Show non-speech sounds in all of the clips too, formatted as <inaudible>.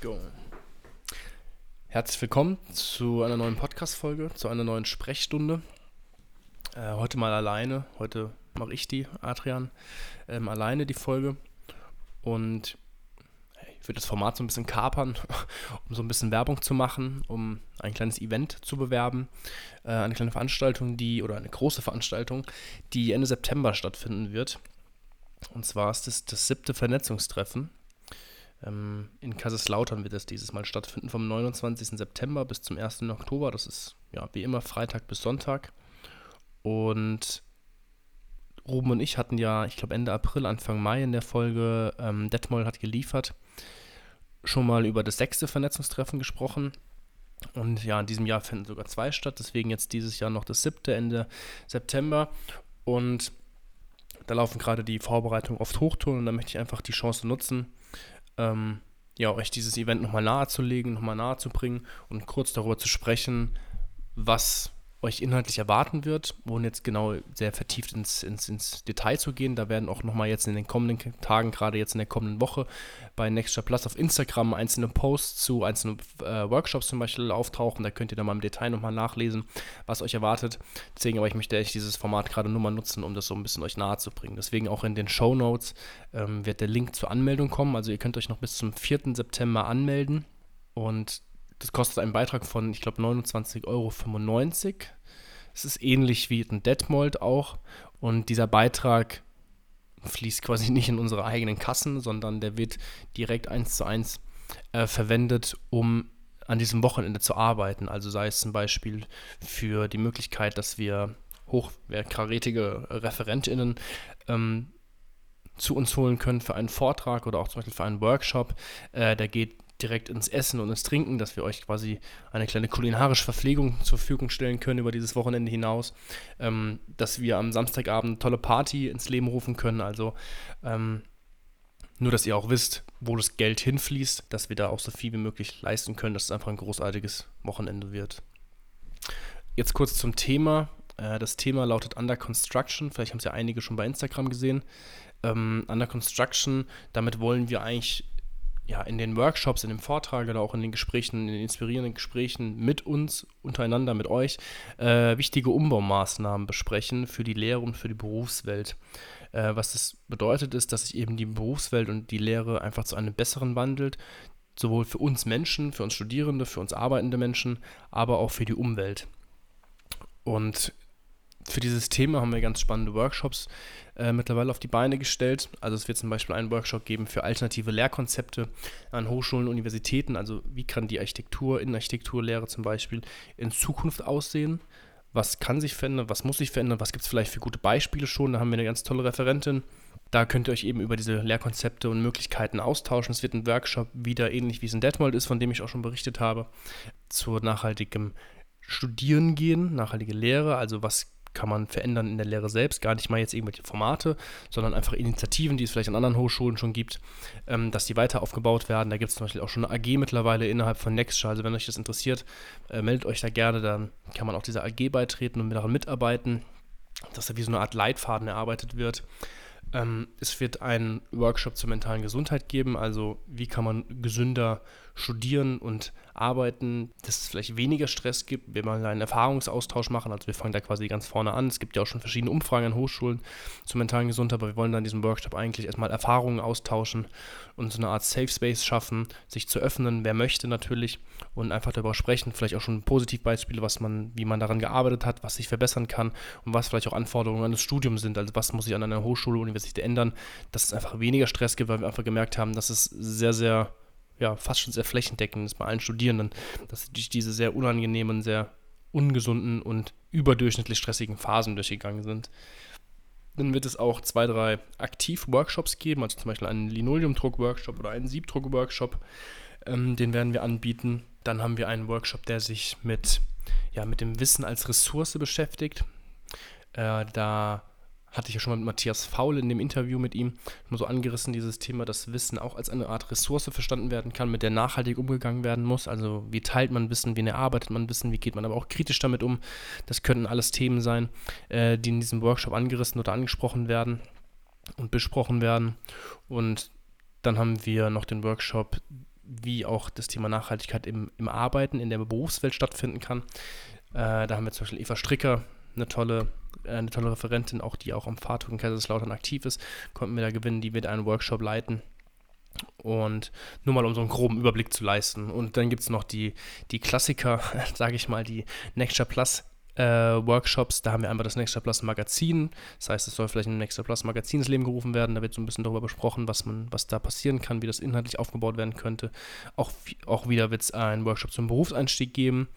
Go. Herzlich willkommen zu einer neuen Podcast-Folge, zu einer neuen Sprechstunde. Äh, heute mal alleine. Heute mache ich die, Adrian, ähm, alleine die Folge. Und ich würde das Format so ein bisschen kapern, <laughs> um so ein bisschen Werbung zu machen, um ein kleines Event zu bewerben. Äh, eine kleine Veranstaltung, die, oder eine große Veranstaltung, die Ende September stattfinden wird. Und zwar ist es das siebte Vernetzungstreffen ähm, in Kaiserslautern wird es dieses Mal stattfinden, vom 29. September bis zum 1. Oktober. Das ist ja wie immer Freitag bis Sonntag. Und Ruben und ich hatten ja, ich glaube Ende April, Anfang Mai in der Folge ähm, Detmold hat geliefert, schon mal über das sechste Vernetzungstreffen gesprochen. Und ja, in diesem Jahr finden sogar zwei statt, deswegen jetzt dieses Jahr noch das siebte Ende September. Und da laufen gerade die Vorbereitungen auf Hochton und da möchte ich einfach die Chance nutzen, ähm, ja, euch dieses Event nochmal nahezulegen, nochmal nahezubringen und kurz darüber zu sprechen, was euch inhaltlich erwarten wird, ohne jetzt genau sehr vertieft ins, ins, ins Detail zu gehen. Da werden auch nochmal jetzt in den kommenden Tagen, gerade jetzt in der kommenden Woche, bei Nextja Plus auf Instagram einzelne Posts zu einzelnen äh, Workshops zum Beispiel auftauchen. Da könnt ihr dann mal im Detail nochmal nachlesen, was euch erwartet. Deswegen aber ich möchte echt dieses Format gerade nur mal nutzen, um das so ein bisschen euch nahe zu bringen. Deswegen auch in den Show Notes ähm, wird der Link zur Anmeldung kommen. Also ihr könnt euch noch bis zum 4. September anmelden und das kostet einen Beitrag von, ich glaube, 29,95 Euro. Es ist ähnlich wie ein Detmold auch. Und dieser Beitrag fließt quasi <laughs> nicht in unsere eigenen Kassen, sondern der wird direkt eins zu eins äh, verwendet, um an diesem Wochenende zu arbeiten. Also sei es zum Beispiel für die Möglichkeit, dass wir hochkarätige ReferentInnen ähm, zu uns holen können für einen Vortrag oder auch zum Beispiel für einen Workshop. Äh, der geht direkt ins Essen und ins Trinken, dass wir euch quasi eine kleine kulinarische Verpflegung zur Verfügung stellen können über dieses Wochenende hinaus, ähm, dass wir am Samstagabend eine tolle Party ins Leben rufen können. Also ähm, nur, dass ihr auch wisst, wo das Geld hinfließt, dass wir da auch so viel wie möglich leisten können, dass es einfach ein großartiges Wochenende wird. Jetzt kurz zum Thema. Äh, das Thema lautet Under Construction. Vielleicht haben es ja einige schon bei Instagram gesehen. Ähm, Under Construction, damit wollen wir eigentlich ja, in den Workshops, in dem Vortrag oder auch in den Gesprächen, in den inspirierenden Gesprächen mit uns, untereinander, mit euch, äh, wichtige Umbaumaßnahmen besprechen für die Lehre und für die Berufswelt. Äh, was das bedeutet, ist, dass sich eben die Berufswelt und die Lehre einfach zu einem besseren wandelt, sowohl für uns Menschen, für uns Studierende, für uns arbeitende Menschen, aber auch für die Umwelt. Und für dieses Thema haben wir ganz spannende Workshops äh, mittlerweile auf die Beine gestellt. Also es wird zum Beispiel einen Workshop geben für alternative Lehrkonzepte an Hochschulen Universitäten. Also wie kann die Architektur, Innenarchitekturlehre zum Beispiel in Zukunft aussehen? Was kann sich verändern? Was muss sich verändern? Was gibt es vielleicht für gute Beispiele schon? Da haben wir eine ganz tolle Referentin. Da könnt ihr euch eben über diese Lehrkonzepte und Möglichkeiten austauschen. Es wird ein Workshop wieder ähnlich wie es in Detmold ist, von dem ich auch schon berichtet habe, zu nachhaltigem Studieren gehen, nachhaltige Lehre, also was kann man verändern in der Lehre selbst, gar nicht mal jetzt irgendwelche Formate, sondern einfach Initiativen, die es vielleicht an anderen Hochschulen schon gibt, ähm, dass die weiter aufgebaut werden. Da gibt es zum Beispiel auch schon eine AG mittlerweile innerhalb von Nextshare. Also wenn euch das interessiert, äh, meldet euch da gerne, dann kann man auch dieser AG beitreten und daran mitarbeiten, dass da wie so eine Art Leitfaden erarbeitet wird. Ähm, es wird einen Workshop zur mentalen Gesundheit geben, also wie kann man gesünder studieren und arbeiten, dass es vielleicht weniger Stress gibt. Wir wollen einen Erfahrungsaustausch machen, also wir fangen da quasi ganz vorne an. Es gibt ja auch schon verschiedene Umfragen an Hochschulen zur mentalen Gesundheit, aber wir wollen dann in diesem Workshop eigentlich erstmal Erfahrungen austauschen und so eine Art Safe Space schaffen, sich zu öffnen, wer möchte natürlich und einfach darüber sprechen, vielleicht auch schon Positivbeispiele, was man, wie man daran gearbeitet hat, was sich verbessern kann und was vielleicht auch Anforderungen an das Studium sind, also was muss sich an einer Hochschule, Universität ändern, dass es einfach weniger Stress gibt, weil wir einfach gemerkt haben, dass es sehr, sehr ja, fast schon sehr flächendeckend ist bei allen Studierenden, dass sie durch diese sehr unangenehmen, sehr ungesunden und überdurchschnittlich stressigen Phasen durchgegangen sind. Dann wird es auch zwei, drei Aktiv-Workshops geben, also zum Beispiel einen Linoleumdruck-Workshop oder einen Siebdruck-Workshop. Ähm, den werden wir anbieten. Dann haben wir einen Workshop, der sich mit, ja, mit dem Wissen als Ressource beschäftigt. Äh, da hatte ich ja schon mal mit Matthias Faul in dem Interview mit ihm nur so angerissen, dieses Thema, dass Wissen auch als eine Art Ressource verstanden werden kann, mit der nachhaltig umgegangen werden muss. Also wie teilt man Wissen, wie erarbeitet man Wissen, wie geht man aber auch kritisch damit um. Das könnten alles Themen sein, äh, die in diesem Workshop angerissen oder angesprochen werden und besprochen werden. Und dann haben wir noch den Workshop wie auch das Thema Nachhaltigkeit im, im Arbeiten, in der Berufswelt stattfinden kann. Äh, da haben wir zum Beispiel Eva Stricker, eine tolle, äh, eine tolle Referentin, auch die auch am Fahrtuch in Kaiserslautern aktiv ist, konnten wir da gewinnen, die wird einen Workshop leiten. Und nur mal um so einen groben Überblick zu leisten. Und dann gibt es noch die, die Klassiker, <laughs> sage ich mal, die Nexture Plus äh, Workshops. Da haben wir einmal das Nexture Plus Magazin. Das heißt, es soll vielleicht ein Nexture Plus Magazin ins Leben gerufen werden. Da wird so ein bisschen darüber besprochen, was, man, was da passieren kann, wie das inhaltlich aufgebaut werden könnte. Auch, auch wieder wird es einen Workshop zum Berufseinstieg geben.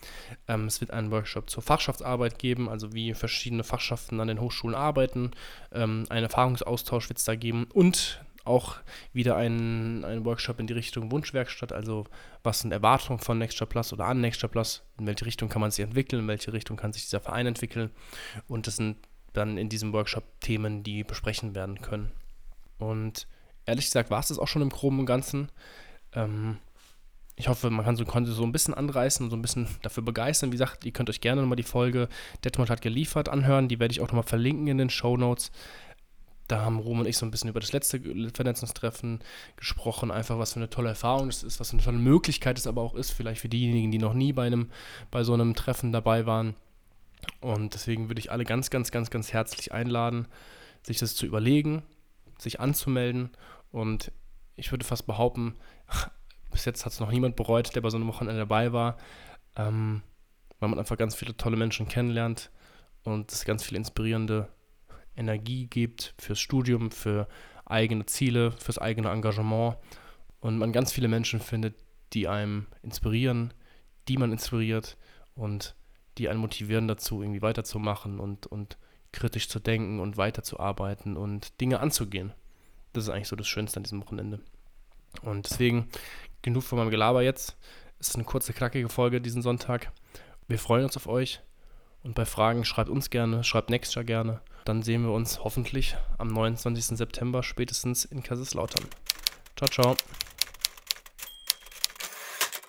Ähm, es wird einen Workshop zur Fachschaftsarbeit geben, also wie verschiedene Fachschaften an den Hochschulen arbeiten. Ähm, einen Erfahrungsaustausch wird es da geben. Und auch wieder ein, ein Workshop in die Richtung Wunschwerkstatt, also was sind Erwartungen von Nextra Plus oder an Nextra Plus, in welche Richtung kann man sich entwickeln, in welche Richtung kann sich dieser Verein entwickeln und das sind dann in diesem Workshop Themen, die besprechen werden können. Und ehrlich gesagt war es das auch schon im Groben und Ganzen. Ähm, ich hoffe, man kann so, konnte so ein bisschen anreißen und so ein bisschen dafür begeistern. Wie gesagt, ihr könnt euch gerne nochmal die Folge Detmold hat geliefert anhören. Die werde ich auch nochmal verlinken in den Show Notes da haben Ruhm und ich so ein bisschen über das letzte Vernetzungstreffen gesprochen, einfach was für eine tolle Erfahrung das ist, was für eine tolle Möglichkeit es aber auch ist, vielleicht für diejenigen, die noch nie bei einem, bei so einem Treffen dabei waren. Und deswegen würde ich alle ganz, ganz, ganz, ganz herzlich einladen, sich das zu überlegen, sich anzumelden. Und ich würde fast behaupten, bis jetzt hat es noch niemand bereut, der bei so einem Wochenende dabei war, ähm, weil man einfach ganz viele tolle Menschen kennenlernt und es ganz viele inspirierende Energie gibt fürs Studium, für eigene Ziele, fürs eigene Engagement und man ganz viele Menschen findet, die einem inspirieren, die man inspiriert und die einen motivieren dazu, irgendwie weiterzumachen und, und kritisch zu denken und weiterzuarbeiten und Dinge anzugehen. Das ist eigentlich so das Schönste an diesem Wochenende. Und deswegen genug von meinem Gelaber jetzt. Es ist eine kurze, knackige Folge diesen Sonntag. Wir freuen uns auf euch. Und bei Fragen schreibt uns gerne, schreibt Nextra gerne. Dann sehen wir uns hoffentlich am 29. September spätestens in Kaiserslautern. Ciao, ciao.